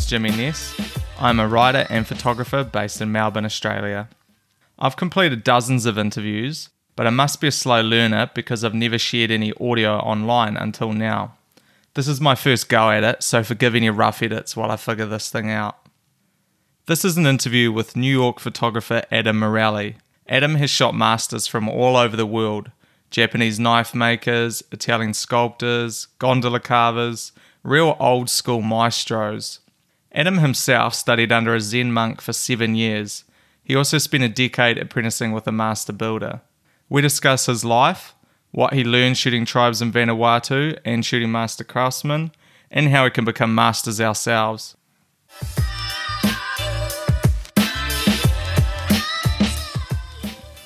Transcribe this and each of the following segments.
My name is Jimmy Ness. I'm a writer and photographer based in Melbourne, Australia. I've completed dozens of interviews, but I must be a slow learner because I've never shared any audio online until now. This is my first go at it, so forgive any rough edits while I figure this thing out. This is an interview with New York photographer Adam Morelli. Adam has shot masters from all over the world Japanese knife makers, Italian sculptors, gondola carvers, real old school maestros. Adam himself studied under a Zen monk for seven years. He also spent a decade apprenticing with a master builder. We discuss his life, what he learned shooting tribes in Vanuatu and shooting master craftsmen, and how we can become masters ourselves.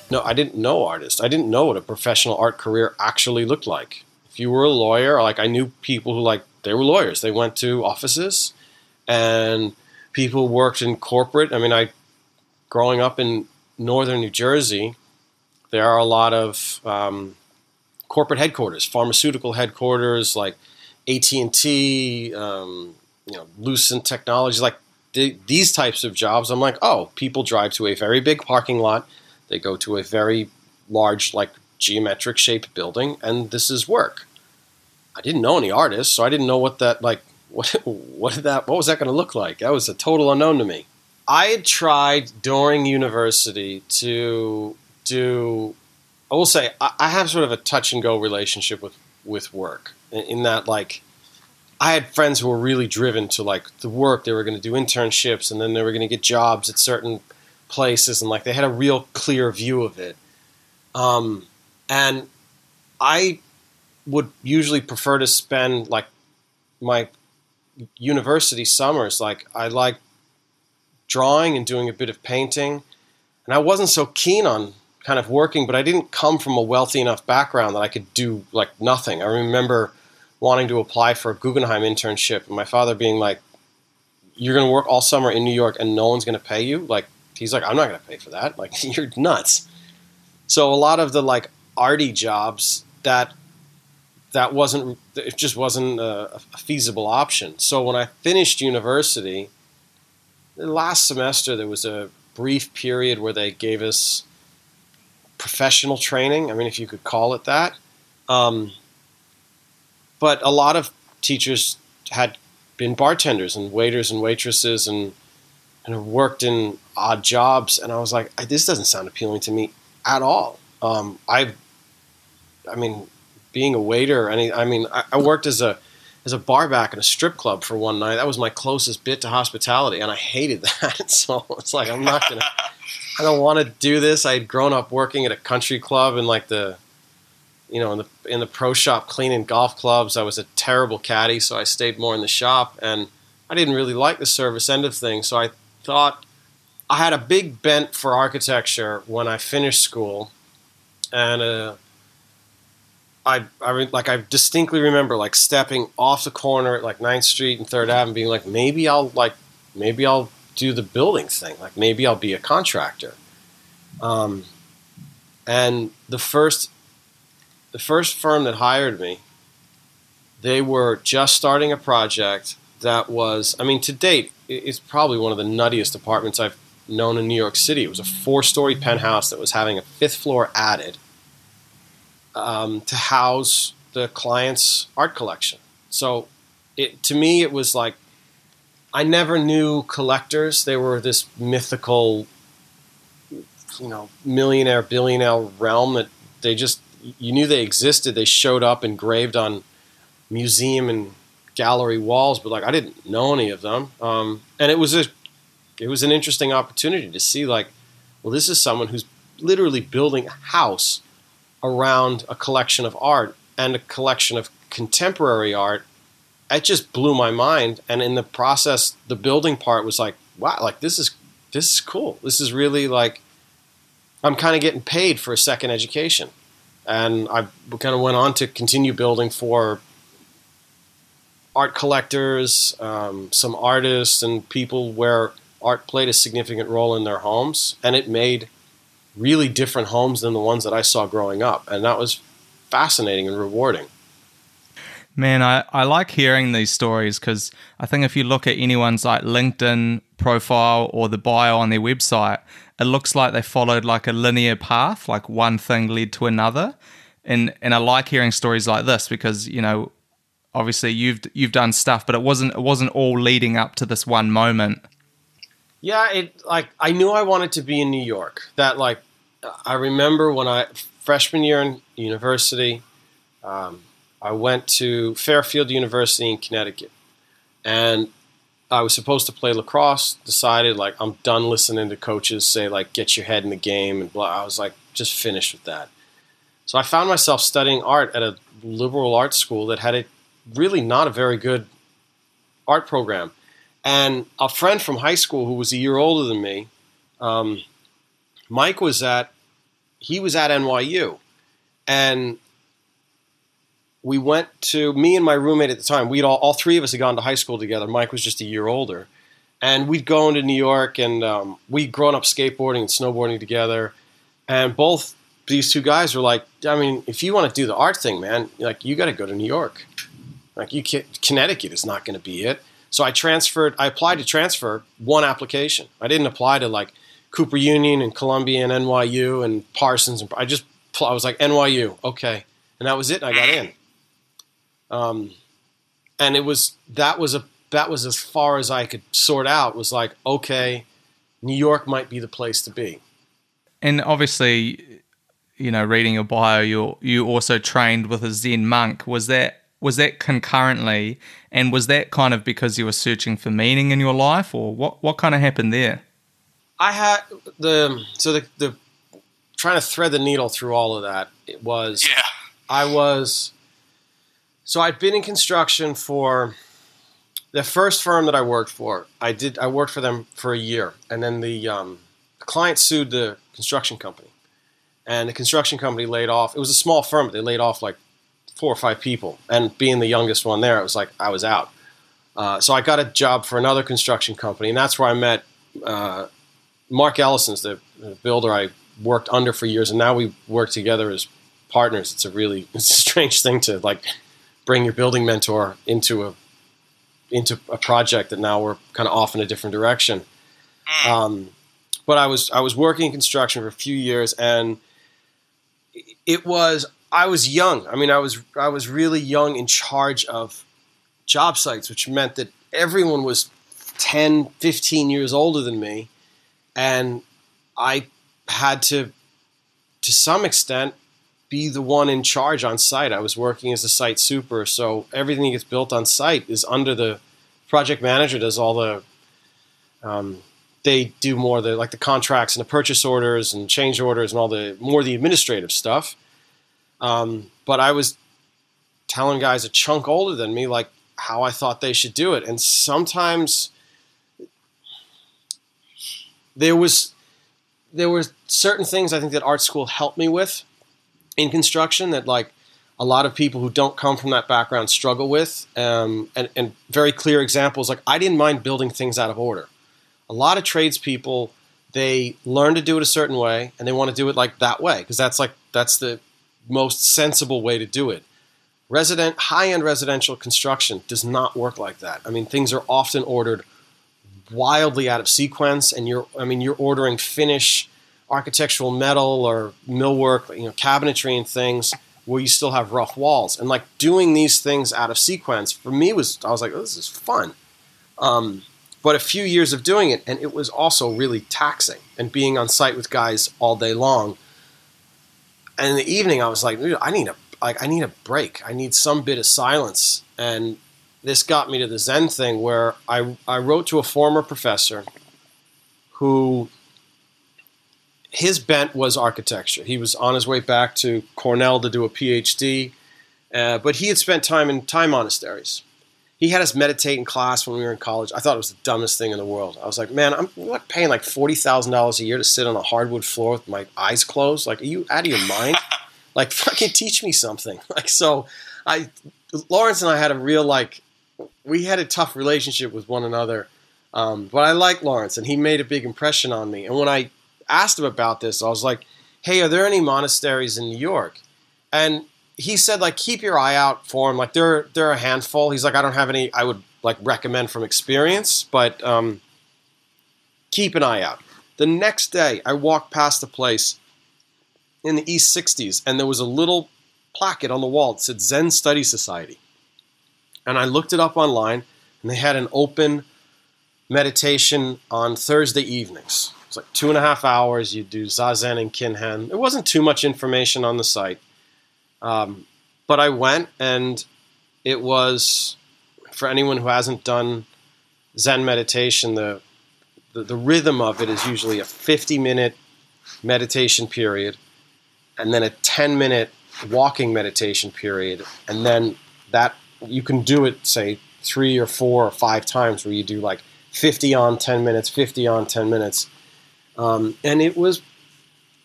No, I didn't know artists. I didn't know what a professional art career actually looked like. If you were a lawyer, like I knew people who like they were lawyers. They went to offices and people worked in corporate. I mean, I growing up in northern New Jersey, there are a lot of um, corporate headquarters, pharmaceutical headquarters, like AT and T, um, you know, Lucent Technologies, like the, these types of jobs. I'm like, oh, people drive to a very big parking lot they go to a very large, like geometric shaped building, and this is work. I didn't know any artists, so I didn't know what that like what what that what was that going to look like. That was a total unknown to me. I had tried during university to do. I will say I have sort of a touch and go relationship with with work in that like I had friends who were really driven to like the work. They were going to do internships and then they were going to get jobs at certain places and like they had a real clear view of it. Um, and I would usually prefer to spend like my university summers like I like drawing and doing a bit of painting and I wasn't so keen on kind of working but I didn't come from a wealthy enough background that I could do like nothing. I remember wanting to apply for a Guggenheim internship and my father being like you're going to work all summer in New York and no one's going to pay you like he's like, I'm not going to pay for that. Like, you're nuts. So a lot of the like arty jobs that that wasn't it just wasn't a, a feasible option. So when I finished university, the last semester there was a brief period where they gave us professional training. I mean, if you could call it that. Um, but a lot of teachers had been bartenders and waiters and waitresses and and worked in odd jobs, and I was like, this doesn't sound appealing to me at all. Um, I, I mean, being a waiter, I mean, I mean, I, worked as a as a barback in a strip club for one night. That was my closest bit to hospitality, and I hated that. so it's like I'm not gonna. I don't want to do this. I had grown up working at a country club and like the, you know, in the in the pro shop cleaning golf clubs. I was a terrible caddy, so I stayed more in the shop, and I didn't really like the service end of things. So I thought I had a big bent for architecture when I finished school, and uh, I, I like I distinctly remember like stepping off the corner at like 9th Street and Third Avenue, being like, maybe I'll like maybe I'll do the building thing, like maybe I'll be a contractor. Um, and the first the first firm that hired me, they were just starting a project that was, I mean, to date, it's probably one of the nuttiest apartments I've known in New York City. It was a four story penthouse that was having a fifth floor added um, to house the client's art collection. So it, to me, it was like I never knew collectors. They were this mythical, you know, millionaire, billionaire realm that they just, you knew they existed. They showed up engraved on museum and gallery walls, but like I didn't know any of them. Um, and it was a it was an interesting opportunity to see like, well, this is someone who's literally building a house around a collection of art and a collection of contemporary art. It just blew my mind, and in the process, the building part was like, wow, like this is this is cool. This is really like I'm kind of getting paid for a second education, and I kind of went on to continue building for art collectors, um, some artists, and people where art played a significant role in their homes, and it made really different homes than the ones that I saw growing up, and that was fascinating and rewarding. Man, I, I like hearing these stories because I think if you look at anyone's like LinkedIn profile or the bio on their website, it looks like they followed like a linear path, like one thing led to another. And and I like hearing stories like this because, you know, obviously you've you've done stuff, but it wasn't it wasn't all leading up to this one moment. Yeah, it like I knew I wanted to be in New York. That like I remember when I freshman year in university, um, I went to Fairfield University in Connecticut, and I was supposed to play lacrosse. Decided like I'm done listening to coaches say like get your head in the game and blah. I was like just finished with that. So I found myself studying art at a liberal arts school that had a really not a very good art program. And a friend from high school who was a year older than me, um, Mike was at he was at NYU, and we went to me and my roommate at the time. We'd all, all three of us had gone to high school together. Mike was just a year older, and we'd go into New York, and um, we'd grown up skateboarding and snowboarding together. And both these two guys were like, I mean, if you want to do the art thing, man, like you got to go to New York. Like you can't, Connecticut is not going to be it. So I transferred. I applied to transfer one application. I didn't apply to like Cooper Union and Columbia and NYU and Parsons. And I just I was like NYU, okay, and that was it. And I got in. Um, and it was that was a that was as far as I could sort out. Was like okay, New York might be the place to be. And obviously, you know, reading your bio, you you also trained with a Zen monk. Was that was that concurrently, and was that kind of because you were searching for meaning in your life, or what what kind of happened there? I had the so the the trying to thread the needle through all of that. It was Yeah. I was so I'd been in construction for the first firm that I worked for. I did I worked for them for a year, and then the um, client sued the construction company, and the construction company laid off. It was a small firm, but they laid off like four or five people. And being the youngest one there, it was like I was out. Uh, so I got a job for another construction company, and that's where I met uh, Mark Ellison's the, the builder I worked under for years, and now we work together as partners. It's a really it's a strange thing to like bring your building mentor into a into a project that now we're kind of off in a different direction. Um, but I was I was working in construction for a few years, and it was I was young. I mean, I was I was really young in charge of job sites, which meant that everyone was 10, 15 years older than me, and I had to, to some extent, be the one in charge on site. I was working as a site super, so everything that gets built on site is under the project manager. Does all the um, they do more the like the contracts and the purchase orders and change orders and all the more the administrative stuff. Um, but I was telling guys a chunk older than me like how I thought they should do it, and sometimes there was there were certain things I think that art school helped me with in construction that like a lot of people who don't come from that background struggle with. Um, and, and very clear examples like I didn't mind building things out of order. A lot of tradespeople they learn to do it a certain way and they want to do it like that way because that's like that's the most sensible way to do it. Resident high-end residential construction does not work like that. I mean, things are often ordered wildly out of sequence, and you're I mean you're ordering finish, architectural metal or millwork, you know, cabinetry and things where you still have rough walls, and like doing these things out of sequence for me was I was like, oh, this is fun. Um, but a few years of doing it, and it was also really taxing. And being on site with guys all day long, and in the evening, I was like, I need a like I need a break. I need some bit of silence. And this got me to the Zen thing where I I wrote to a former professor who his bent was architecture. He was on his way back to Cornell to do a PhD, uh, but he had spent time in Thai monasteries. He had us meditate in class when we were in college. I thought it was the dumbest thing in the world. I was like, man, I'm what paying like forty thousand dollars a year to sit on a hardwood floor with my eyes closed. Like, are you out of your mind? like, fucking teach me something. Like, so I, Lawrence and I had a real like, we had a tough relationship with one another. Um, but I like Lawrence, and he made a big impression on me. And when I asked him about this, I was like, "Hey, are there any monasteries in New York?" And he said like keep your eye out for him. Like they're they're a handful. He's like I don't have any I would like recommend from experience, but um, keep an eye out. The next day, I walked past the place in the East 60s, and there was a little placket on the wall that said Zen Study Society. And I looked it up online, and they had an open meditation on Thursday evenings. It's like two and a half hours. You do Zazen and kinhin. There wasn't too much information on the site. Um, but I went, and it was, for anyone who hasn't done Zen meditation, the the, the rhythm of it is usually a 50 minute meditation period and then a 10 minute walking meditation period and then that you can do it say three or four or five times where you do like 50 on 10 minutes 50 on 10 minutes. Um, and it was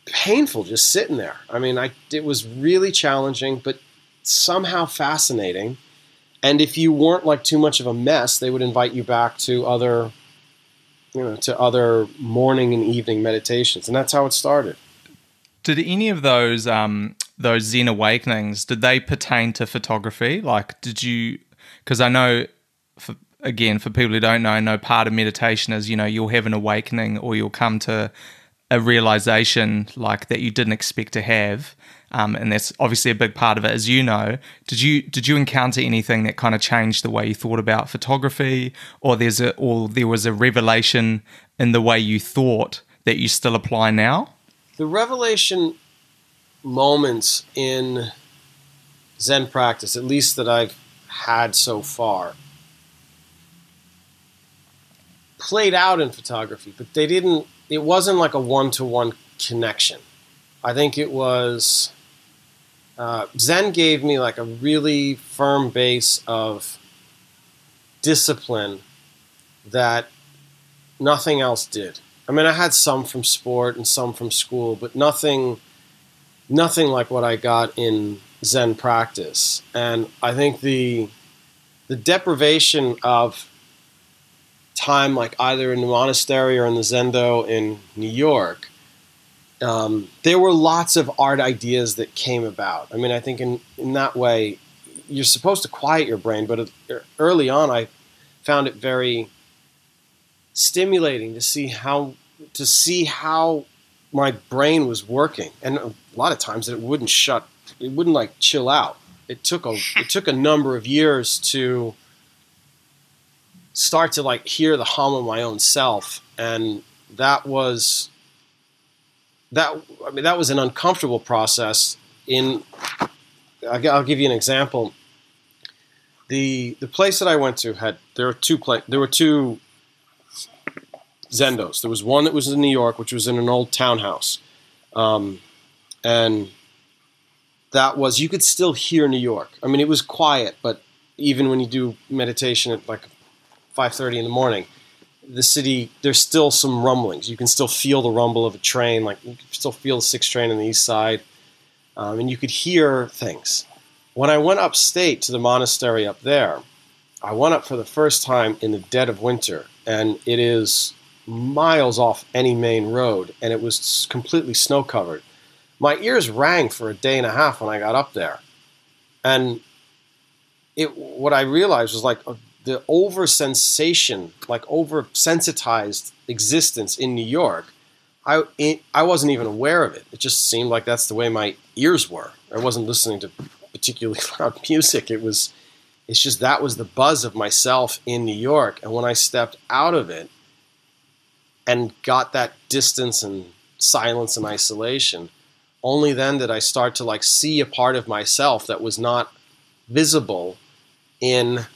painful just sitting there. I mean I, it was really challenging but somehow fascinating. And if you weren't like too much of a mess they would invite you back to other you know, to other morning and evening meditations, and that's how it started. Did any of those um, those Zen awakenings did they pertain to photography? Like, did you? Because I know, for, again, for people who don't know, I know part of meditation is you know you'll have an awakening or you'll come to a realization like that you didn't expect to have um, and that's obviously a big part of it, as you know. Did you did you encounter anything that kind of changed the way you thought about photography, or there's a or there was a revelation in the way you thought that you still apply now? The revelation moments in Zen practice, at least that I've had so far, played out in photography, but they didn't. It wasn't like a one to one connection. I think it was uh, Zen gave me like a really firm base of discipline that nothing else did. I mean, I had some from sport and some from school, but nothing, nothing like what I got in Zen practice. And I think the the deprivation of time, like either in the monastery or in the Zendo in New York, um, there were lots of art ideas that came about. I mean, I think in, in that way, you're supposed to quiet your brain, but early on, I found it very stimulating to see how to see how my brain was working, and a lot of times it wouldn't shut, it wouldn't like chill out. It took a it took a number of years to start to like hear the hum of my own self, and that was that I mean that was an uncomfortable process. In I'll give you an example. The the place that I went to had there were two pla- there were two zendos. There was one that was in New York, which was in an old townhouse, um, and that was you could still hear New York. I mean, it was quiet, but even when you do meditation at like five thirty in the morning, the city, there's still some rumblings. You can still feel the rumble of a train, like you can still feel the six train on the east side, um, and you could hear things. When I went upstate to the monastery up there, I went up for the first time in the dead of winter, and it is miles off any main road, and it was completely snow covered. My ears rang for a day and a half when I got up there, and it what I realized was like uh, the over sensation, like over sensitized existence in New York, I it, I wasn't even aware of it. It just seemed like that's the way my ears were. I wasn't listening to particularly loud music. It was it's just that was the buzz of myself in New York. And when I stepped out of it and got that distance and silence and isolation, only then did I start to like see a part of myself that was not visible in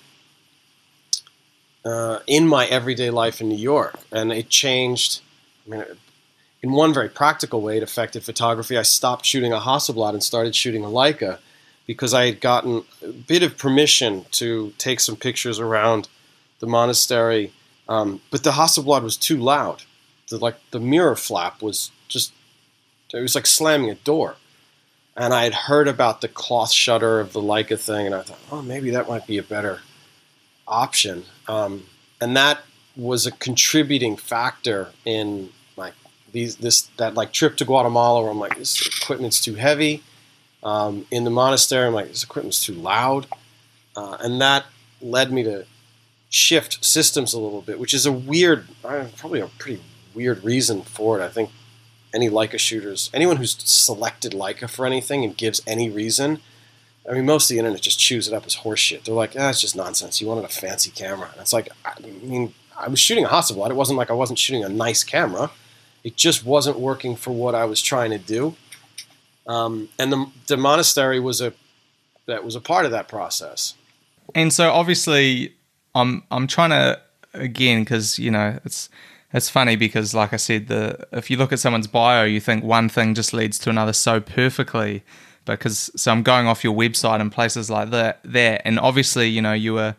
uh, in my everyday life in New York, and it changed. I mean, in one very practical way, it affected photography. I stopped shooting a Hasselblad and started shooting a Leica because I had gotten a bit of permission to take some pictures around the monastery, um, but the Hasselblad was too loud. The, like the mirror flap was just it was like slamming a door. And I had heard about the cloth shutter of the Leica thing, and I thought, oh, maybe that might be a better option, um, and that was a contributing factor in like these this that like trip to Guatemala where I'm like this equipment's too heavy. Um, in the monastery, I'm like, this equipment's too loud. Uh, and that led me to shift systems a little bit, which is a weird, uh, probably a pretty weird reason for it. I think any Leica shooters, anyone who's selected Leica for anything and gives any reason, I mean, most of the internet just chews it up as horseshit. They're like, ah, it's just nonsense. You wanted a fancy camera. And it's like, I mean, I was shooting a Hasselblad. It wasn't like I wasn't shooting a nice camera. It just wasn't working for what I was trying to do. Um, and the, the monastery was a that was a part of that process. And so obviously, I'm I'm trying to again because you know it's it's funny because like I said, the if you look at someone's bio, you think one thing just leads to another so perfectly. Because so I'm going off your website and places like that there, and obviously you know you were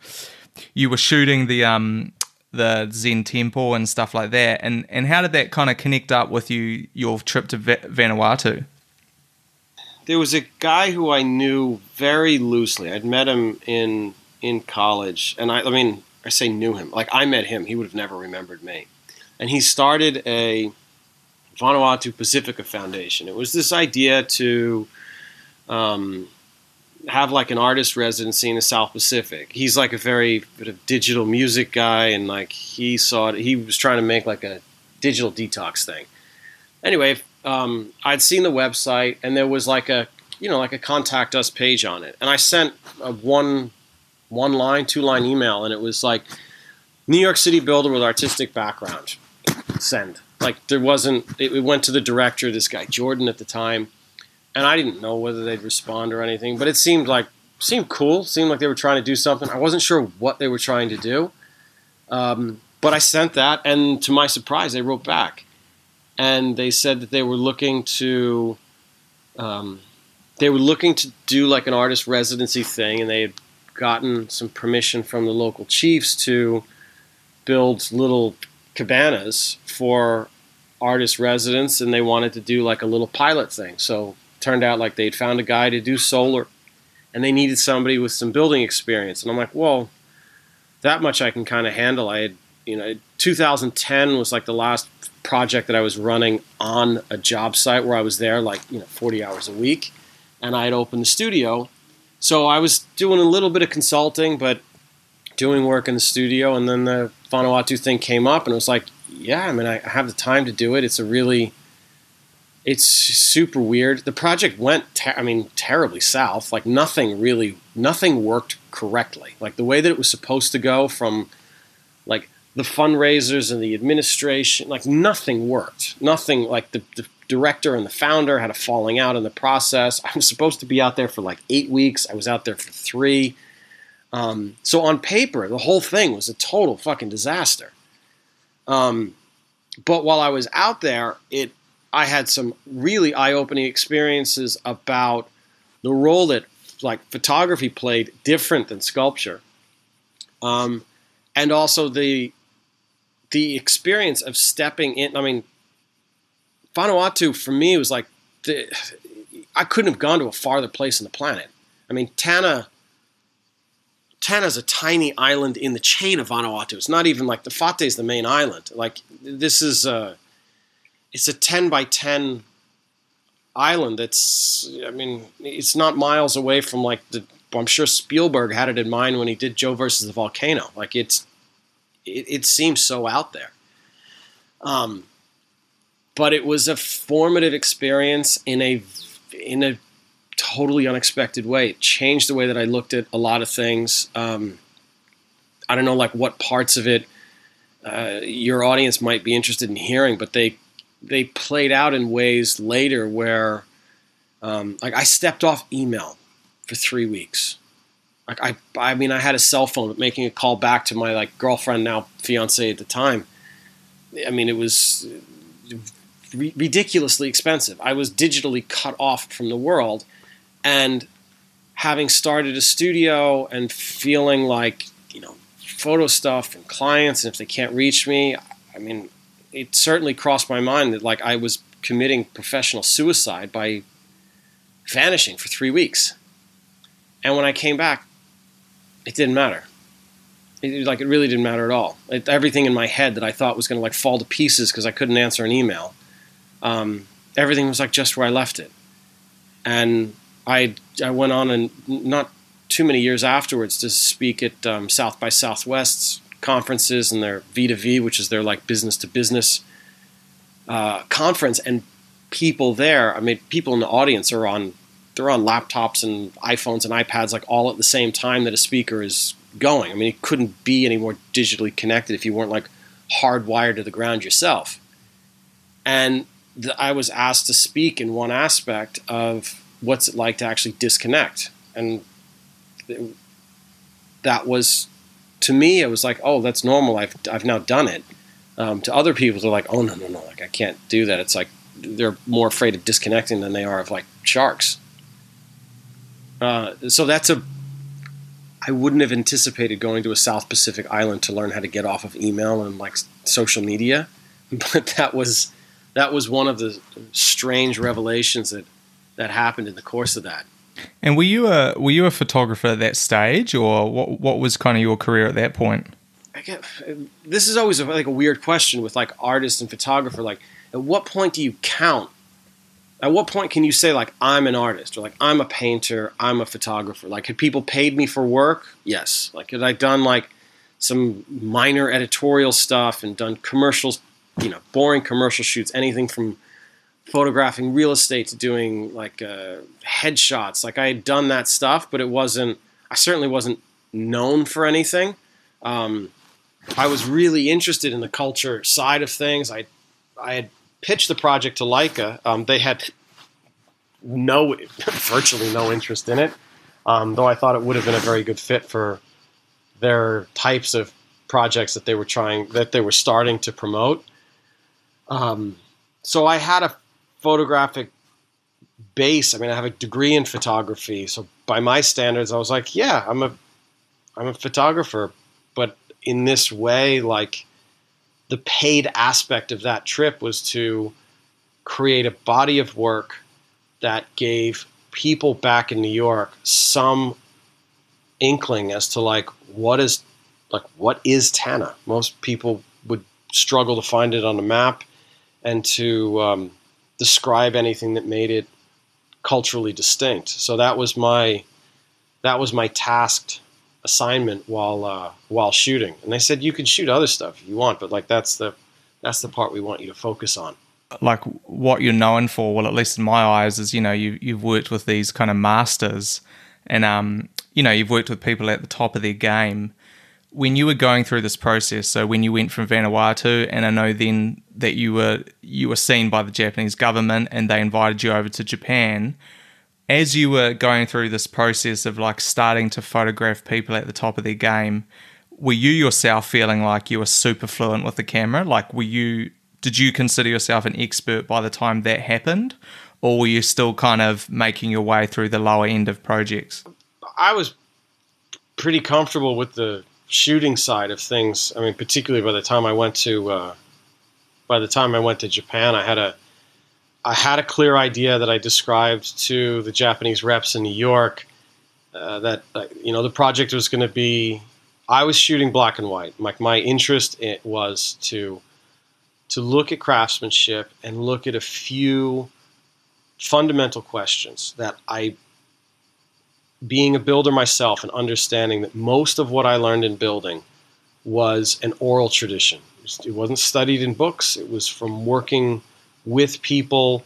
you were shooting the um the Zen temple and stuff like that, and and how did that kind of connect up with you your trip to Vanuatu? There was a guy who I knew very loosely. I'd met him in in college, and I, I mean, I say knew him. Like I met him, he would have never remembered me. And he started a Vanuatu Pacifica Foundation. It was this idea to um, have like an artist residency in the South Pacific. He's like a very bit of digital music guy, and like he saw it. He was trying to make like a digital detox thing. Anyway, um, I'd seen the website, and there was like a you know like a contact us page on it, and I sent a one one line, two line email, and it was like New York City builder with artistic background. Send. Like there wasn't. It, it went to the director, this guy Jordan at the time, and I didn't know whether they'd respond or anything. But it seemed like seemed cool. Seemed like they were trying to do something. I wasn't sure what they were trying to do. Um, but I sent that, and to my surprise, they wrote back, and they said that they were looking to. Um, they were looking to do like an artist residency thing, and they had gotten some permission from the local chiefs to build little cabanas for artist residents, and they wanted to do like a little pilot thing. So turned out like they'd found a guy to do solar, and they needed somebody with some building experience. And I'm like, well, that much I can kind of handle. I had, you know, 2010 was like the last project that I was running on a job site where I was there like you know 40 hours a week, and I had opened the studio so I was doing a little bit of consulting, but doing work in the studio. And then the Vanuatu thing came up, and it was like, yeah, I mean, I have the time to do it. It's a really, it's super weird. The project went, ter- I mean, terribly south. Like nothing really, nothing worked correctly. Like the way that it was supposed to go from, like the fundraisers and the administration, like nothing worked. Nothing like the, the director and the founder had a falling out in the process. I was supposed to be out there for like eight weeks. I was out there for three. Um, so on paper, the whole thing was a total fucking disaster. Um, but while I was out there, it I had some really eye-opening experiences about the role that like photography played different than sculpture, um, and also the the experience of stepping in. I mean, Vanuatu for me was like the, I couldn't have gone to a farther place on the planet. I mean, Tanna Tanna's a tiny island in the chain of Vanuatu. It's not even like the Efate is the main island. Like this is a it's a 10 by 10 island that's I mean, it's not miles away from like the I'm sure Spielberg had it in mind when he did Joe versus the volcano. Like it's it, it seems so out there. Um, but it was a formative experience in a in a totally unexpected way. It changed the way that I looked at a lot of things. Um, I don't know, like what parts of it uh, your audience might be interested in hearing, but they they played out in ways later where, um, like, I stepped off email for three weeks. Like, I I mean, I had a cell phone, but making a call back to my like girlfriend now fiance at the time. I mean, it was ridiculously expensive. I was digitally cut off from the world, and having started a studio and feeling like you know photo stuff and clients, and if they can't reach me, I mean, it certainly crossed my mind that like I was committing professional suicide by vanishing for three weeks. And when I came back, it didn't matter. It, like it really didn't matter at all. It, everything in my head that I thought was going to like fall to pieces because I couldn't answer an email um, everything was like just where I left it. And I I went on and not too many years afterwards to speak at um, South by Southwest's conferences and their V to V, which is their like business to business uh, conference, and people there. I mean, people in the audience are on they're on laptops and iPhones and iPads like all at the same time that a speaker is going. I mean, it couldn't be any more digitally connected if you weren't like hardwired to the ground yourself. And the, I was asked to speak in one aspect of what's it like to actually disconnect, and that was to me. It was like, oh, that's normal. I've I've now done it. Um, to other people, they're like, oh no no no, like I can't do that. It's like they're more afraid of disconnecting than they are of like sharks. Uh, so that's a I wouldn't have anticipated going to a South Pacific island to learn how to get off of email and like social media, but that was that was one of the strange revelations that that happened in the course of that. And were you a were you a photographer at that stage, or what what was kind of your career at that point? I get, this is always a, like a weird question with like artist and photographer. Like, at what point do you count at what point can you say like I'm an artist or like I'm a painter, I'm a photographer? Like had people paid me for work? Yes. Like had I done like some minor editorial stuff and done commercials, you know, boring commercial shoots, anything from photographing real estate to doing like uh, headshots. Like I had done that stuff, but it wasn't. I certainly wasn't known for anything. Um, I was really interested in the culture side of things. I I had pitched the project to Leica. Um, they had no, virtually no interest in it, um, though I thought it would have been a very good fit for their types of projects that they were trying, that they were starting to promote. Um, so I had a photographic base. I mean, I have a degree in photography, so by my standards, I was like, yeah, I'm a, I'm a photographer, but in this way, like the paid aspect of that trip was to create a body of work that gave people back in New York some inkling as to like what is like what is Tanna. Most people would struggle to find it on a map and to um, describe anything that made it culturally distinct. So that was my that was my tasked assignment while uh, while shooting, and they said you can shoot other stuff if you want, but like that's the that's the part we want you to focus on. Like what you're known for, well, at least in my eyes, is you know you you've worked with these kind of masters, and um you know you've worked with people at the top of their game. When you were going through this process, so when you went from Vanuatu, and I know then that you were you were seen by the Japanese government, and they invited you over to Japan as you were going through this process of like starting to photograph people at the top of their game, were you yourself feeling like you were super fluent with the camera? Like, were you, did you consider yourself an expert by the time that happened? Or were you still kind of making your way through the lower end of projects? I was pretty comfortable with the shooting side of things. I mean, particularly by the time I went to, uh, by the time I went to Japan, I had a, I had a clear idea that I described to the Japanese reps in New York uh, that uh, you know the project was going to be. I was shooting black and white. Like my interest it was to to look at craftsmanship and look at a few fundamental questions that I, being a builder myself and understanding that most of what I learned in building was an oral tradition. It wasn't studied in books. It was from working with people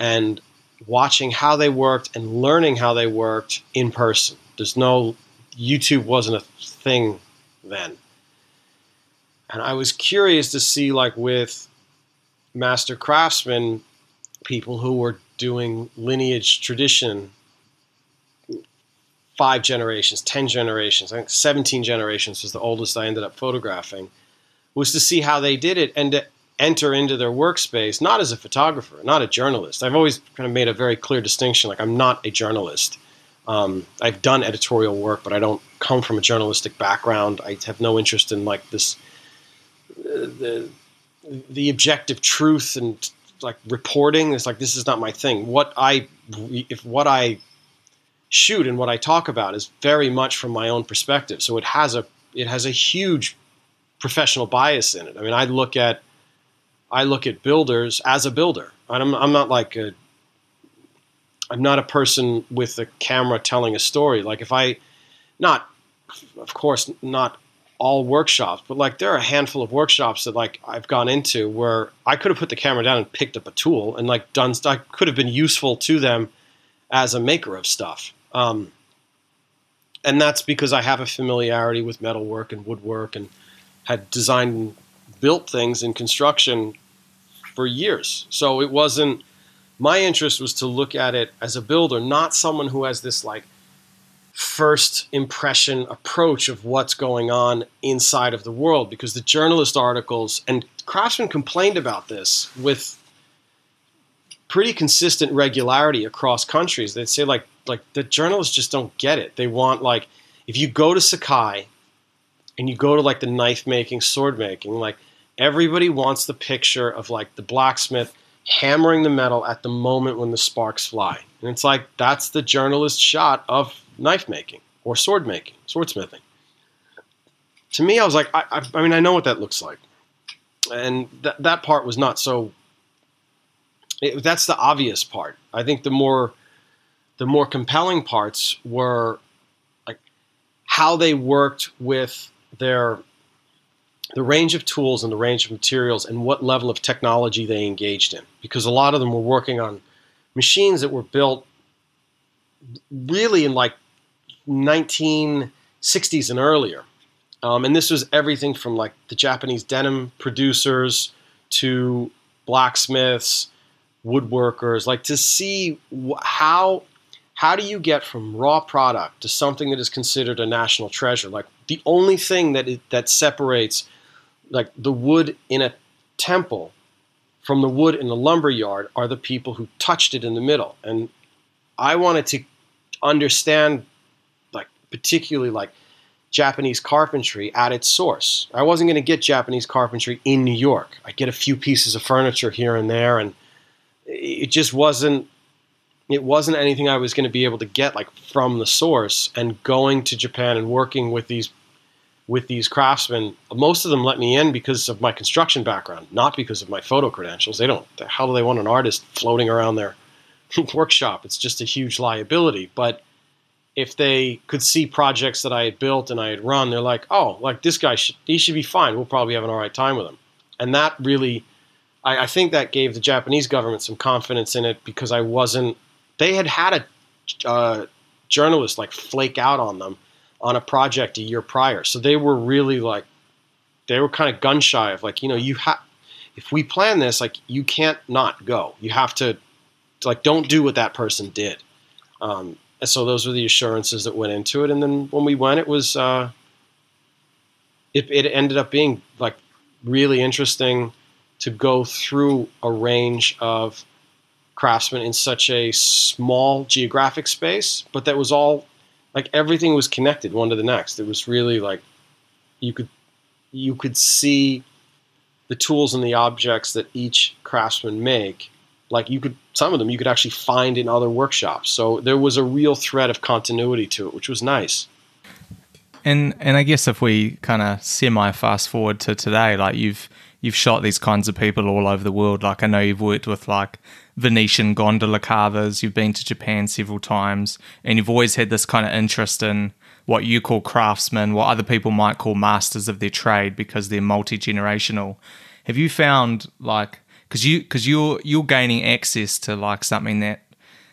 and watching how they worked and learning how they worked in person. There's no YouTube wasn't a thing then. And I was curious to see like with master craftsmen people who were doing lineage tradition five generations, 10 generations, I think 17 generations was the oldest I ended up photographing, was to see how they did it and to enter into their workspace not as a photographer, not a journalist. I've always kind of made a very clear distinction. Like I'm not a journalist. Um, I've done editorial work, but I don't come from a journalistic background. I have no interest in like this uh, the the objective truth and like reporting. It's like this is not my thing. What I if what I shoot and what I talk about is very much from my own perspective. So it has a it has a huge professional bias in it. I mean, I look at I look at builders as a builder. I'm, I'm not like a, I'm not a person with a camera telling a story. Like if I, not, of course, not all workshops, but like there are a handful of workshops that like I've gone into where I could have put the camera down and picked up a tool and like done. I could have been useful to them as a maker of stuff. Um, and that's because I have a familiarity with metalwork and woodwork and had designed built things in construction for years. So it wasn't my interest was to look at it as a builder, not someone who has this like first impression approach of what's going on inside of the world because the journalist articles and craftsmen complained about this with pretty consistent regularity across countries. They'd say like like the journalists just don't get it. They want like if you go to Sakai and you go to like the knife making, sword making, like everybody wants the picture of like the blacksmith hammering the metal at the moment when the sparks fly. And it's like that's the journalist shot of knife making or sword making, swordsmithing. To me, I was like, I, I, I mean, I know what that looks like, and that that part was not so. It, that's the obvious part. I think the more, the more compelling parts were, like, how they worked with their the range of tools and the range of materials and what level of technology they engaged in. Because a lot of them were working on machines that were built really in like 1960s and earlier. Um, and this was everything from like the Japanese denim producers to blacksmiths, woodworkers. Like to see how how do you get from raw product to something that is considered a national treasure? Like the only thing that it, that separates like the wood in a temple from the wood in the lumber yard are the people who touched it in the middle. And I wanted to understand like particularly like Japanese carpentry at its source. I wasn't going to get Japanese carpentry in New York. I get a few pieces of furniture here and there and it just wasn't it wasn't anything I was going to be able to get like from the source and going to Japan and working with these with these craftsmen, most of them let me in because of my construction background, not because of my photo credentials. They don't. How do they want an artist floating around their workshop? It's just a huge liability. But if they could see projects that I had built and I had run, they're like, oh, like this guy, should, he should be fine. We'll probably have an all right time with him. And that really, I, I think that gave the Japanese government some confidence in it because I wasn't. They had had a uh, journalist like flake out on them on a project a year prior. So they were really like, they were kind of gun shy of like, you know, you have, if we plan this, like, you can't not go. You have to, like, don't do what that person did. Um, and so those were the assurances that went into it. And then when we went, it was, uh, it, it ended up being like really interesting to go through a range of craftsmen in such a small geographic space, but that was all like everything was connected one to the next. It was really like you could you could see the tools and the objects that each craftsman make. Like you could some of them you could actually find in other workshops. So there was a real thread of continuity to it, which was nice. And and I guess if we kind of semi fast forward to today, like you've you've shot these kinds of people all over the world. Like I know you've worked with like Venetian gondola carvers. You've been to Japan several times, and you've always had this kind of interest in what you call craftsmen, what other people might call masters of their trade because they're multi generational. Have you found like because you because you're you're gaining access to like something that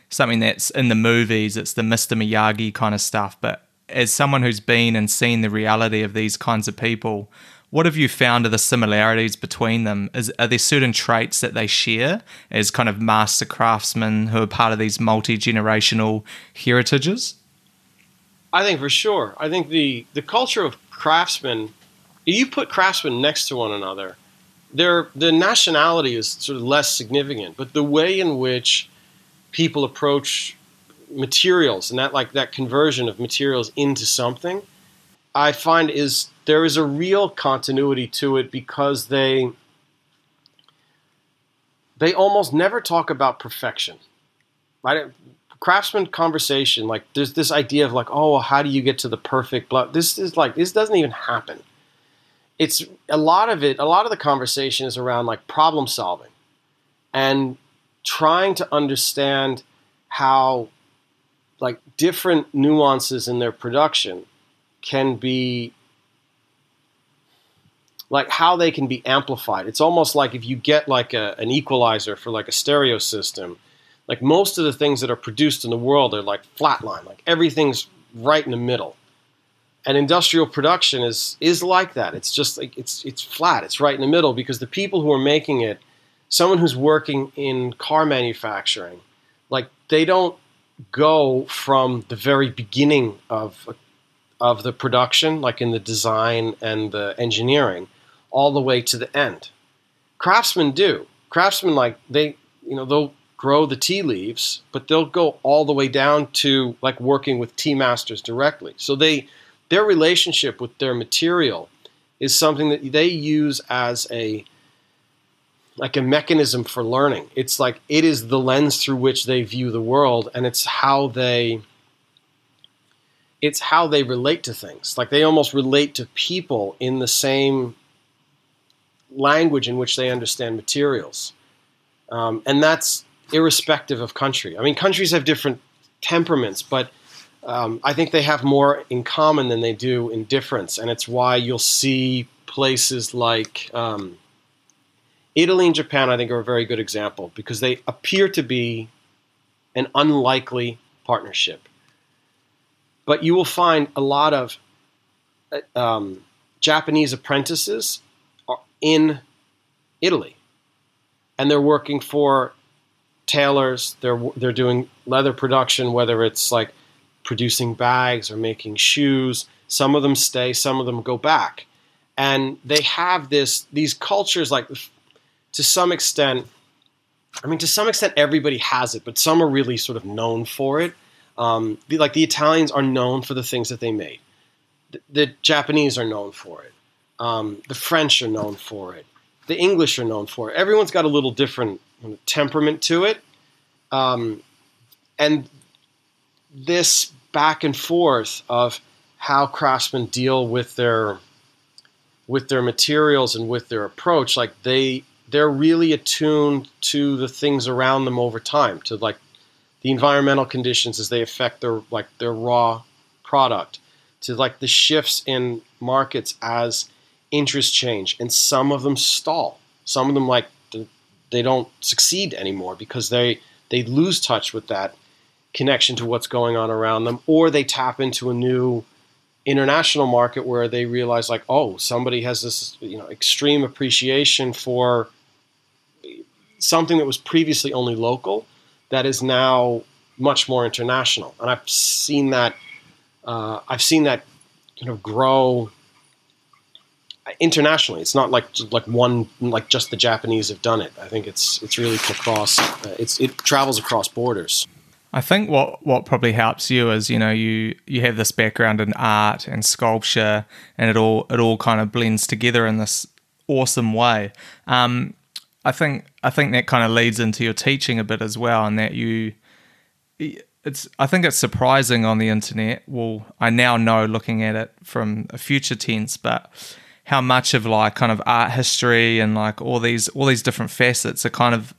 something that's in the movies, it's the Mr. Miyagi kind of stuff, but as someone who's been and seen the reality of these kinds of people, what have you found are the similarities between them? Is, are there certain traits that they share as kind of master craftsmen who are part of these multi generational heritages? I think for sure. I think the, the culture of craftsmen, you put craftsmen next to one another, their the nationality is sort of less significant, but the way in which people approach materials and that like that conversion of materials into something, I find is there is a real continuity to it because they they almost never talk about perfection. Right? Craftsman conversation, like there's this idea of like, oh, how do you get to the perfect blood? This is like this doesn't even happen. It's a lot of it. A lot of the conversation is around like problem solving and trying to understand how like different nuances in their production can be like how they can be amplified. It's almost like if you get like a, an equalizer for like a stereo system, like most of the things that are produced in the world are like flatline, like everything's right in the middle. And industrial production is is like that. It's just like it's it's flat. It's right in the middle because the people who are making it, someone who's working in car manufacturing, like they don't go from the very beginning of of the production, like in the design and the engineering, all the way to the end. Craftsmen do. Craftsmen like they, you know, they'll grow the tea leaves, but they'll go all the way down to like working with tea masters directly. So they their relationship with their material is something that they use as a like a mechanism for learning. It's like it is the lens through which they view the world and it's how they it's how they relate to things. Like they almost relate to people in the same language in which they understand materials. Um, and that's irrespective of country. I mean, countries have different temperaments, but um, I think they have more in common than they do in difference. And it's why you'll see places like um, Italy and Japan, I think, are a very good example because they appear to be an unlikely partnership. But you will find a lot of uh, um, Japanese apprentices in Italy, and they're working for tailors. They're they're doing leather production, whether it's like producing bags or making shoes. Some of them stay, some of them go back, and they have this these cultures like to some extent. I mean, to some extent, everybody has it, but some are really sort of known for it. Um, the, like the Italians are known for the things that they made. The, the Japanese are known for it. Um, the French are known for it. The English are known for it. Everyone's got a little different temperament to it. Um, and this back and forth of how craftsmen deal with their with their materials and with their approach like they they're really attuned to the things around them over time to like the environmental conditions as they affect their like their raw product to like the shifts in markets as interests change, and some of them stall. Some of them like they don't succeed anymore because they they lose touch with that connection to what's going on around them, or they tap into a new international market where they realize like, oh, somebody has this you know extreme appreciation for something that was previously only local that is now much more international, and I've seen that. Uh, I've seen that kind of grow internationally. It's not like like one like just the Japanese have done it. I think it's it's really across. Uh, it's it travels across borders. I think what what probably helps you is you know you you have this background in art and sculpture, and it all it all kind of blends together in this awesome way. Um, I think I think that kind of leads into your teaching a bit as well, and that you it's I think it's surprising on the internet. Well, I now know looking at it from a future tense, but how much of like kind of art history and like all these all these different facets are kind of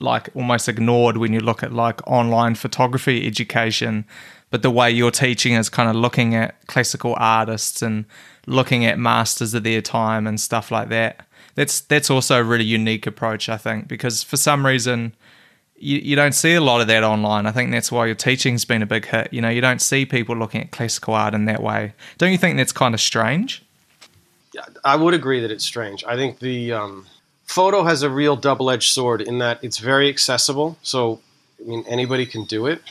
like almost ignored when you look at like online photography education. But the way you're teaching is kind of looking at classical artists and looking at masters of their time and stuff like that. That's that's also a really unique approach i think because for some reason you, you don't see a lot of that online. I think that's why your teaching's been a big hit. You know you don't see people looking at classical art in that way. Don't you think that's kind of strange I would agree that it's strange. I think the um, photo has a real double-edged sword in that it's very accessible. So, I mean, anybody can do it.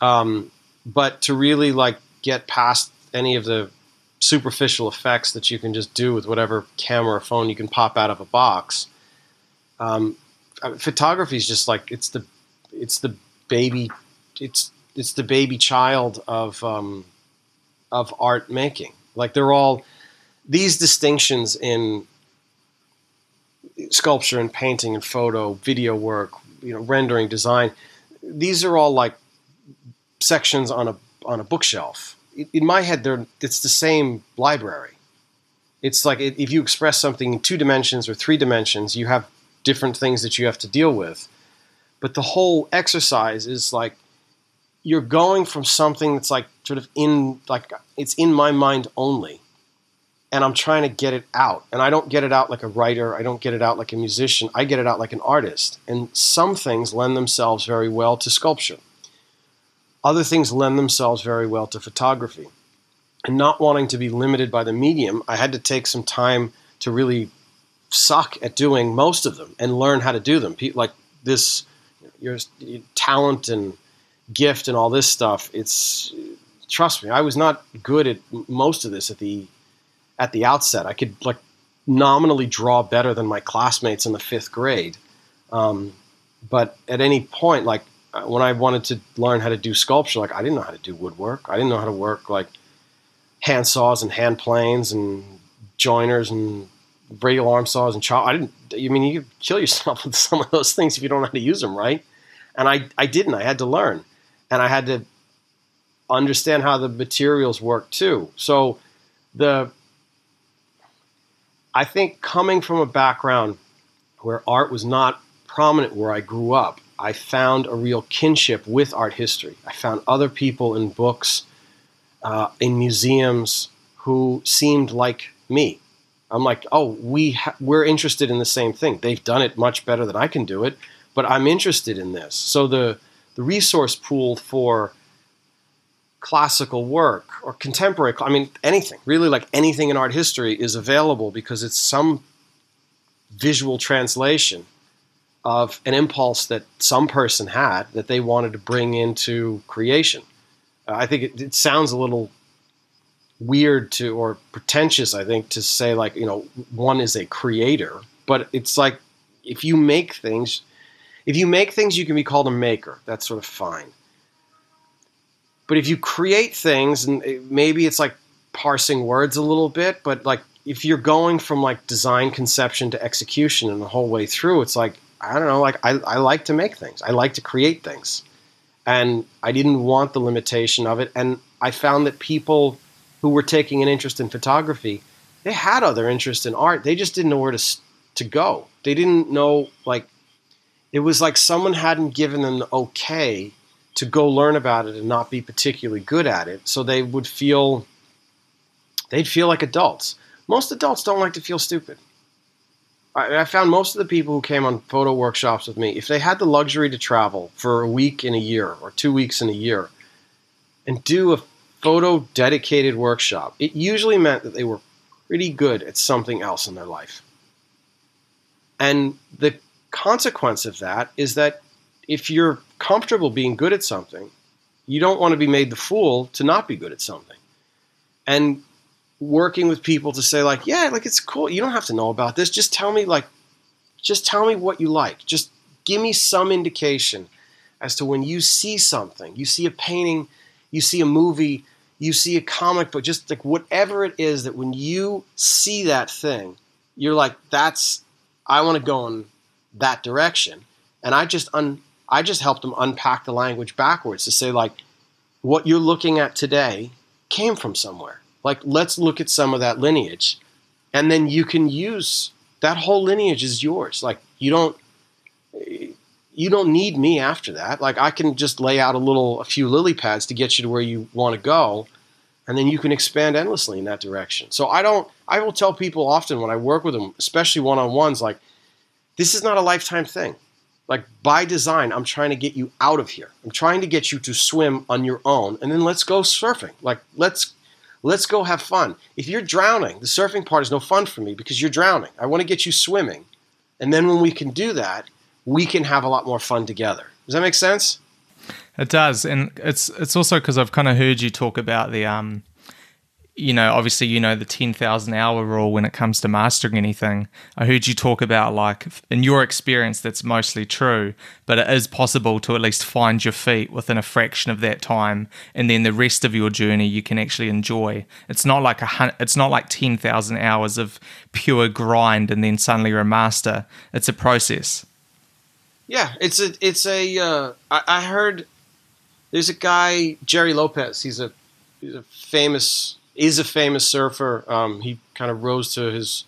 Um, but to really like get past any of the superficial effects that you can just do with whatever camera or phone you can pop out of a box, um, photography is just like it's the it's the baby it's it's the baby child of um, of art making. Like they're all these distinctions in sculpture and painting and photo, video work, you know, rendering, design, these are all like sections on a on a bookshelf. In my head, they're it's the same library. It's like if you express something in two dimensions or three dimensions, you have different things that you have to deal with. But the whole exercise is like you're going from something that's like sort of in like it's in my mind only and I'm trying to get it out. And I don't get it out like a writer, I don't get it out like a musician, I get it out like an artist. And some things lend themselves very well to sculpture. Other things lend themselves very well to photography. And not wanting to be limited by the medium, I had to take some time to really suck at doing most of them and learn how to do them. Like this, your talent and gift and all this stuff. It's trust me, I was not good at most of this at the at the outset. I could like nominally draw better than my classmates in the fifth grade, um, but at any point, like uh, when I wanted to learn how to do sculpture, like I didn't know how to do woodwork. I didn't know how to work like hand saws and hand planes and joiners and radial arm saws and chop. I didn't. I mean, you kill yourself with some of those things if you don't know how to use them, right? And I, I didn't. I had to learn, and I had to understand how the materials work too. So the I think coming from a background where art was not prominent where I grew up, I found a real kinship with art history. I found other people in books, uh, in museums who seemed like me. I'm like, oh, we ha- we're interested in the same thing. They've done it much better than I can do it, but I'm interested in this. So the the resource pool for classical work or contemporary, I mean, anything, really like anything in art history is available because it's some visual translation of an impulse that some person had that they wanted to bring into creation. Uh, I think it, it sounds a little weird to or pretentious, I think, to say like, you know, one is a creator, but it's like if you make things, if you make things, you can be called a maker. That's sort of fine. But if you create things, and eh, maybe it's like parsing words a little bit, but like if you're going from like design conception to execution and the whole way through, it's like, I don't know, like I, I like to make things, I like to create things. And I didn't want the limitation of it. And I found that people who were taking an interest in photography, they had other interests in art. They just didn't know where to, to go. They didn't know, like, it was like someone hadn't given them the okay to go learn about it and not be particularly good at it. So they would feel they'd feel like adults. Most adults don't like to feel stupid. I, I, found most of the people who came on photo workshops with me, if they had the luxury to travel for a week in a year or two weeks in a year and do a photo dedicated workshop, it usually meant that they were pretty good at something else in their life. And the consequence of that is that if you're comfortable being good at something, you don't want to be made the fool to not be good at something. And working with people to say like, yeah, like it's cool. You don't have to know about this. Just tell me like just tell me what you like. Just give me some indication as to when you see something, you see a painting, you see a movie, you see a comic book, just like whatever it is that when you see that thing, you're like, that's I want to go in that direction. And I just un, I just helped them unpack the language backwards to say, like, what you're looking at today came from somewhere. Like, let's look at some of that lineage. And then you can use that whole lineage is yours. Like, you don't. You don't need me after that. Like I can just lay out a little, a few lily pads to get you to where you want to go, and then you can expand endlessly in that direction. So I don't. I will tell people often when I work with them, especially one on ones, like this is not a lifetime thing. Like by design, I'm trying to get you out of here. I'm trying to get you to swim on your own, and then let's go surfing. Like let's let's go have fun. If you're drowning, the surfing part is no fun for me because you're drowning. I want to get you swimming, and then when we can do that, we can have a lot more fun together. Does that make sense? It does, and it's it's also because I've kind of heard you talk about the um you know, obviously, you know, the 10,000 hour rule when it comes to mastering anything. I heard you talk about, like, in your experience, that's mostly true, but it is possible to at least find your feet within a fraction of that time. And then the rest of your journey you can actually enjoy. It's not like a, it's not like 10,000 hours of pure grind and then suddenly you're a master. It's a process. Yeah, it's a, it's a, uh, I, I heard there's a guy, Gerry Lopez. He's a, he's a famous is a famous surfer. Um, he kind of rose to his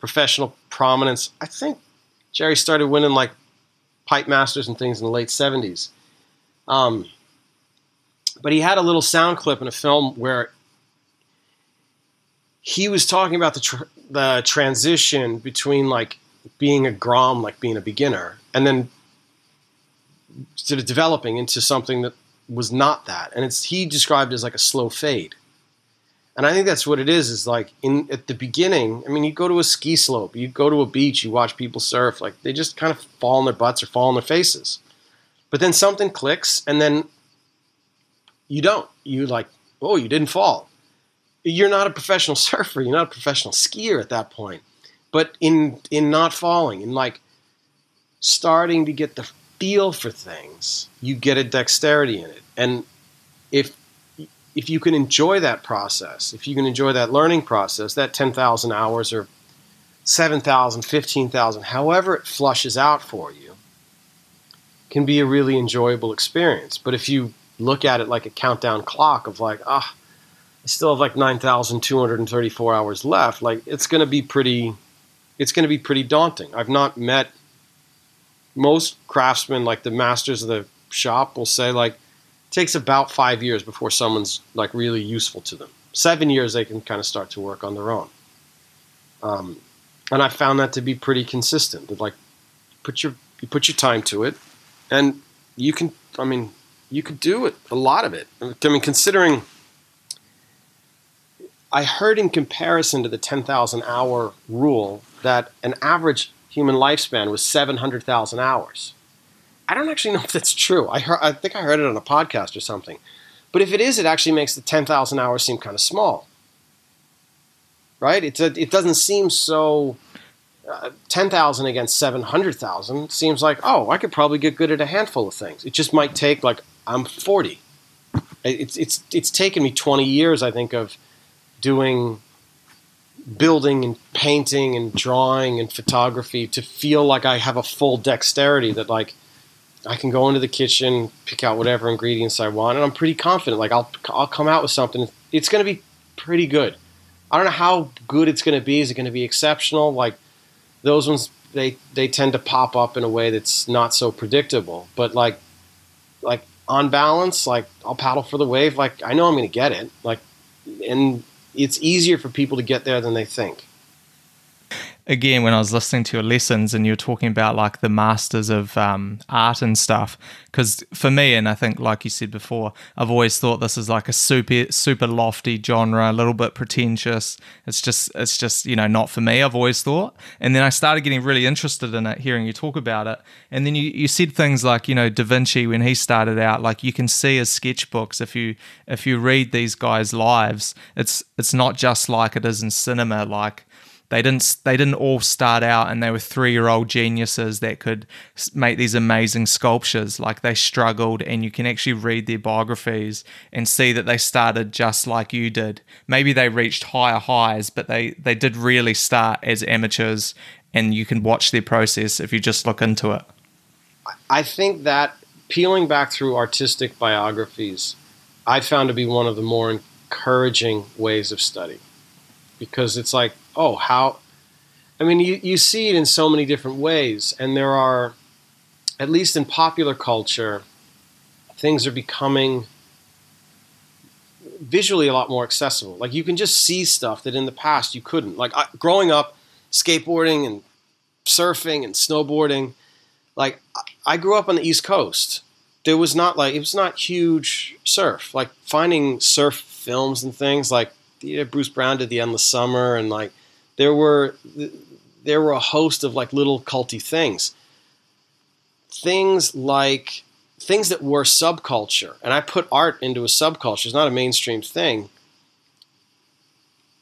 professional prominence. I think Gerry started winning like pipe masters and things in the late 70s. Um, but he had a little sound clip in a film where he was talking about the tr- the transition between like being a grom, like being a beginner, and then sort of developing into something that was not that. And it's he described as like a slow fade. And I think that's what it is. Is like in at the beginning. I mean, you go to a ski slope, you go to a beach, you watch people surf. Like they just kind of fall on their butts or fall on their faces. But then something clicks, and then you don't. You like, oh, you didn't fall. You're not a professional surfer. You're not a professional skier at that point. But in in not falling, in like starting to get the feel for things, you get a dexterity in it. And if if you can enjoy that process, if you can enjoy that learning process, that 10,000 hours or 7,000, 15,000, however it flushes out for you, can be a really enjoyable experience. But if you look at it like a countdown clock of like, ah, I still have like 9,234 hours left, like it's going to be pretty, it's going to be pretty daunting. I've not met most craftsmen, like the masters of the shop, will say like, takes about five years before someone's like really useful to them. Seven years they can kind of start to work on their own. Um, and I found that to be pretty consistent. That like put your you put your time to it, and you can. I mean, you could do it a lot of it. I mean, considering. I heard in comparison to the 10,000 hour rule that an average human lifespan was 700,000 hours. I don't actually know if that's true. I heard, I think I heard it on a podcast or something. But if it is, it actually makes the 10,000 hours seem kind of small. Right? It's a, it doesn't seem so. Uh, 10,000 against 700,000 seems like, oh, I could probably get good at a handful of things. It just might take, like, I'm 40. It's, it's, it's taken me 20 years, I think, of doing building and painting and drawing and photography to feel like I have a full dexterity that, like, I can go into the kitchen, pick out whatever ingredients I want, and I'm pretty confident. Like I'll I'll come out with something. It's going to be pretty good. I don't know how good it's going to be. Is it going to be exceptional? Like those ones, they they tend to pop up in a way that's not so predictable. But like like on balance, like I'll paddle for the wave. Like I know I'm going to get it. Like and it's easier for people to get there than they think again when I was listening to your lessons and you were talking about like the masters of um, art and stuff. Because for me, and I think like you said before, I've always thought this is like a super super lofty genre, a little bit pretentious. It's just it's just you know not for me. I've always thought, and then I started getting really interested in it, hearing you talk about it, and then you you said things like you know Da Vinci when he started out, like you can see his sketchbooks if you if you read these guys' lives, it's it's not just like it is in cinema, like they didn't they didn't all start out and they were three year old geniuses that could make these amazing sculptures. Like they struggled, and you can actually read their biographies and see that they started just like you did. Maybe they reached higher highs, but they they did really start as amateurs, and you can watch their process if you just look into it. I think that peeling back through artistic biographies, I found to be one of the more encouraging ways of study because it's like oh, how? I mean, you, you see it in so many different ways, and there are, at least in popular culture, things are becoming visually a lot more accessible. Like you can just see stuff that in the past you couldn't. Like I, growing up, skateboarding and surfing and snowboarding, like I grew up on the East Coast. There was not like it was not huge surf. Like finding surf films and things like Bruce Brown did the Endless Summer and like there were there were a host of like little culty things. Things like things that were subculture, and I put art into a subculture. It's not a mainstream thing.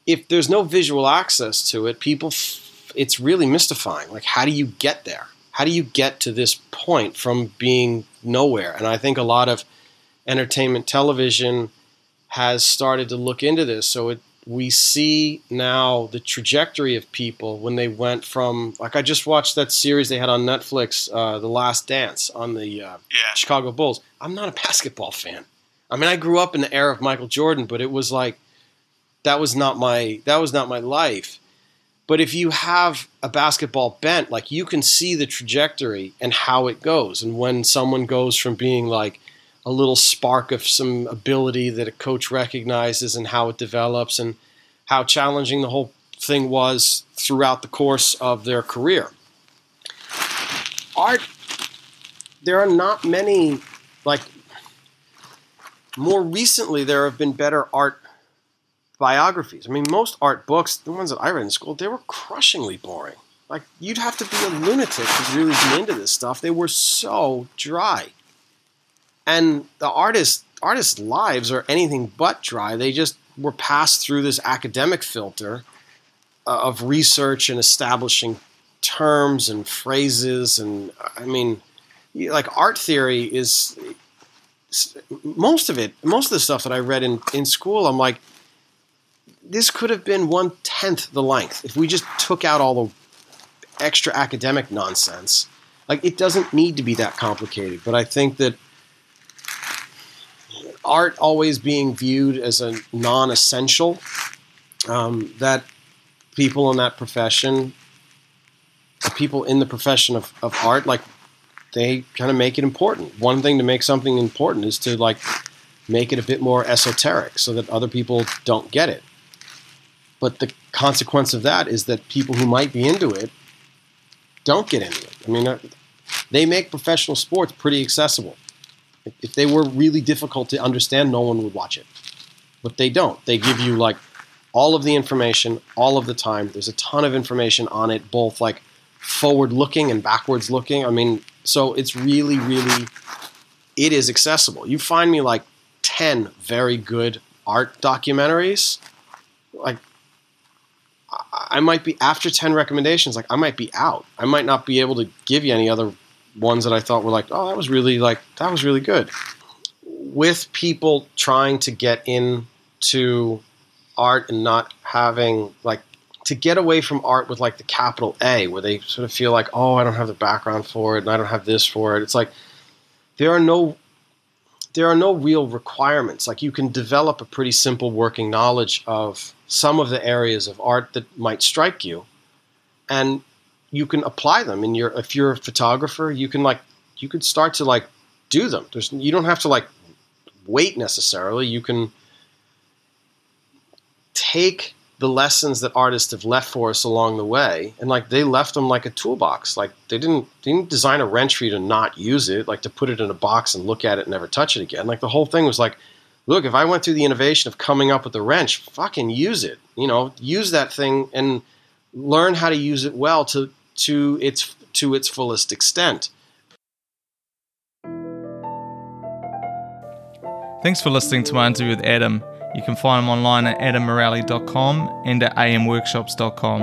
If there's no visual access to it, people, f- it's really mystifying. Like, how do you get there? How do you get to this point from being nowhere? And I think a lot of entertainment television has started to look into this. So it we see now the trajectory of people when they went from like I just watched that series they had on Netflix, uh, The Last Dance, on the uh, yeah. Chicago Bulls. I'm not a basketball fan. I mean, I grew up in the era of Michael Jordan, but it was like that was not my that was not my life. But if you have a basketball bent, like you can see the trajectory and how it goes. And when someone goes from being like a little spark of some ability that a coach recognizes and how it develops and how challenging the whole thing was throughout the course of their career. Art, there are not many, like, more recently, there have been better art biographies. I mean, most art books, the ones that I read in school, they were crushingly boring. Like, you'd have to be a lunatic to really be into this stuff. They were so dry. And the artist artists' lives are anything but dry. They just were passed through this academic filter uh, of research and establishing terms and phrases. And I mean, like art theory is most of it, most of the stuff that I read in, in school, I'm like, this could have been one tenth the length if we just took out all the extra academic nonsense. Like, it doesn't need to be that complicated, but I think that art always being viewed as a non essential, um, that people in that profession, people in the profession of, of art, like they kind of make it important. One thing to make something important is to like make it a bit more esoteric so that other people don't get it. But the consequence of that is that people who might be into it don't get into it. I mean, uh, they make professional sports pretty accessible. If they were really difficult to understand, no one would watch it. But they don't. They give you like all of the information all of the time. There's a ton of information on it, both like forward looking and backwards looking. I mean, so it's really, really, it is accessible. You find me like 10 very good art documentaries. Like, I might be, after 10 recommendations, like, I might be out. I might not be able to give you any other ones that I thought were like, oh, that was really, like, that was really good. With people trying to get into art and not having, like, to get away from art with like the capital A, where they sort of feel like, oh, I don't have the background for it, and I don't have this for it. It's like there are no there are no real requirements. Like you can develop a pretty simple working knowledge of some of the areas of art that might strike you, and you can apply them. And you're if you're a photographer, you can like you could start to like do them. There's you don't have to like wait necessarily. You can take the lessons that artists have left for us along the way and like they left them like a toolbox like they didn't they didn't design a wrench for you to not use it like to put it in a box and look at it and never touch it again like the whole thing was like look if i went through the innovation of coming up with the wrench fucking use it you know use that thing and learn how to use it well to to its to its fullest extent thanks for listening to my interview with adam you can find him online at adammarelli.com and at amworkshops.com.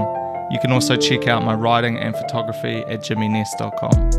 You can also check out my writing and photography at jimmyness.com.